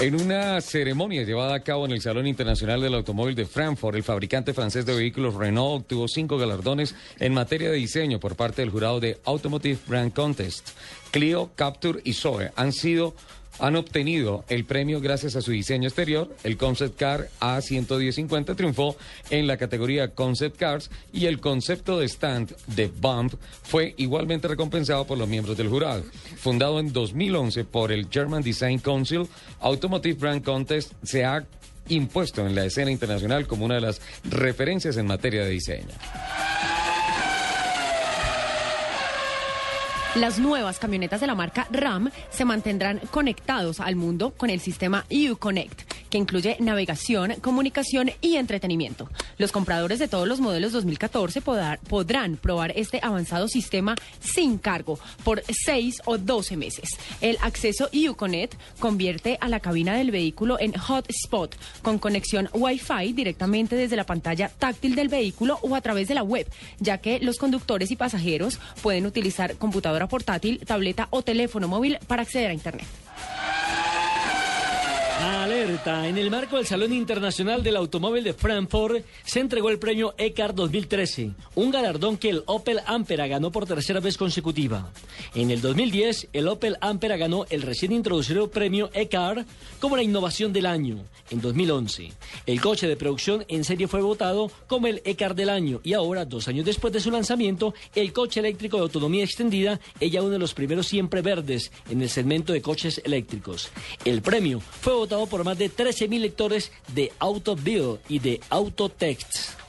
En una ceremonia llevada a cabo en el Salón Internacional del Automóvil de Frankfurt, el fabricante francés de vehículos Renault obtuvo cinco galardones en materia de diseño por parte del jurado de Automotive Brand Contest. Clio, Capture y Zoe han sido han obtenido el premio gracias a su diseño exterior. El Concept Car A11050 triunfó en la categoría Concept Cars y el concepto de stand de Bump fue igualmente recompensado por los miembros del jurado. Fundado en 2011 por el German Design Council, Automotive Brand Contest se ha impuesto en la escena internacional como una de las referencias en materia de diseño. Las nuevas camionetas de la marca RAM se mantendrán conectados al mundo con el sistema Uconnect, que incluye navegación, comunicación y entretenimiento. Los compradores de todos los modelos 2014 podrán probar este avanzado sistema sin cargo por 6 o 12 meses. El acceso Uconnect convierte a la cabina del vehículo en hotspot con conexión Wi-Fi directamente desde la pantalla táctil del vehículo o a través de la web, ya que los conductores y pasajeros pueden utilizar computadora portátil, tableta o teléfono móvil para acceder a Internet. Alerta. En el marco del Salón Internacional del Automóvil de Frankfurt se entregó el premio ECAR 2013, un galardón que el Opel Ampera ganó por tercera vez consecutiva. En el 2010, el Opel Ampera ganó el recién introducido premio ECAR como la innovación del año. En 2011, el coche de producción en serie fue votado como el ECAR del año y ahora, dos años después de su lanzamiento, el coche eléctrico de autonomía extendida es ya uno de los primeros siempre verdes en el segmento de coches eléctricos. El premio fue votado por más de 13.000 lectores de AutoBill y de Autotext.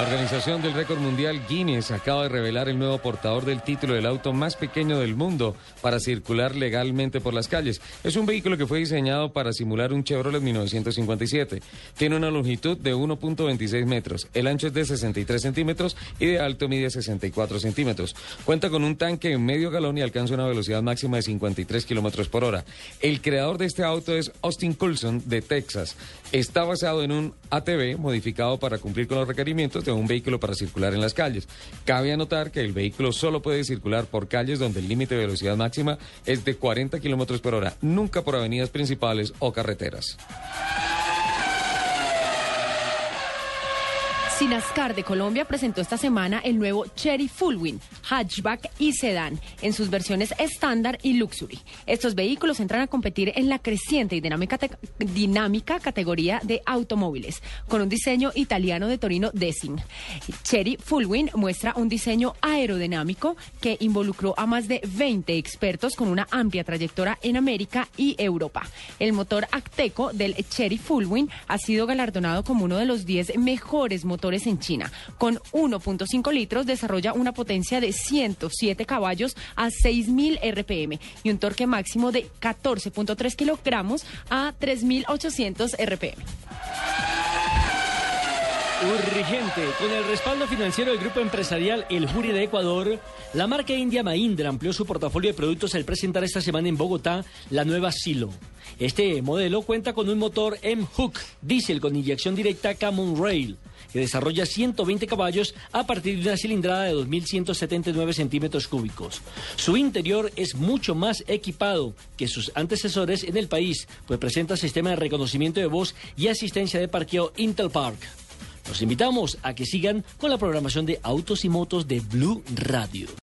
La organización del récord mundial Guinness acaba de revelar el nuevo portador del título del auto más pequeño del mundo para circular legalmente por las calles. Es un vehículo que fue diseñado para simular un Chevrolet 1957. Tiene una longitud de 1.26 metros, el ancho es de 63 centímetros y de alto mide 64 centímetros. Cuenta con un tanque en medio galón y alcanza una velocidad máxima de 53 kilómetros por hora. El creador de este auto es Austin Coulson de Texas. Está basado en un ATV modificado para cumplir con los requerimientos de un vehículo para circular en las calles. Cabe anotar que el vehículo solo puede circular por calles donde el límite de velocidad máxima es de 40 kilómetros por hora, nunca por avenidas principales o carreteras. Sinascar de Colombia presentó esta semana el nuevo Cherry Fullwin, hatchback y sedán en sus versiones estándar y luxury. Estos vehículos entran a competir en la creciente y dinámica, dinámica categoría de automóviles con un diseño italiano de Torino Design. Cherry Fullwin muestra un diseño aerodinámico que involucró a más de 20 expertos con una amplia trayectoria en América y Europa. El motor Acteco del Cherry Fullwin ha sido galardonado como uno de los 10 mejores en China. Con 1.5 litros desarrolla una potencia de 107 caballos a 6.000 RPM y un torque máximo de 14.3 kilogramos a 3.800 RPM. Urgente. Con el respaldo financiero del grupo empresarial El Jury de Ecuador, la marca india Mahindra amplió su portafolio de productos al presentar esta semana en Bogotá la nueva Silo. Este modelo cuenta con un motor M-Hook diésel con inyección directa Camon Rail que desarrolla 120 caballos a partir de una cilindrada de 2.179 centímetros cúbicos. Su interior es mucho más equipado que sus antecesores en el país, pues presenta sistema de reconocimiento de voz y asistencia de parqueo Intel Park. Los invitamos a que sigan con la programación de Autos y Motos de Blue Radio.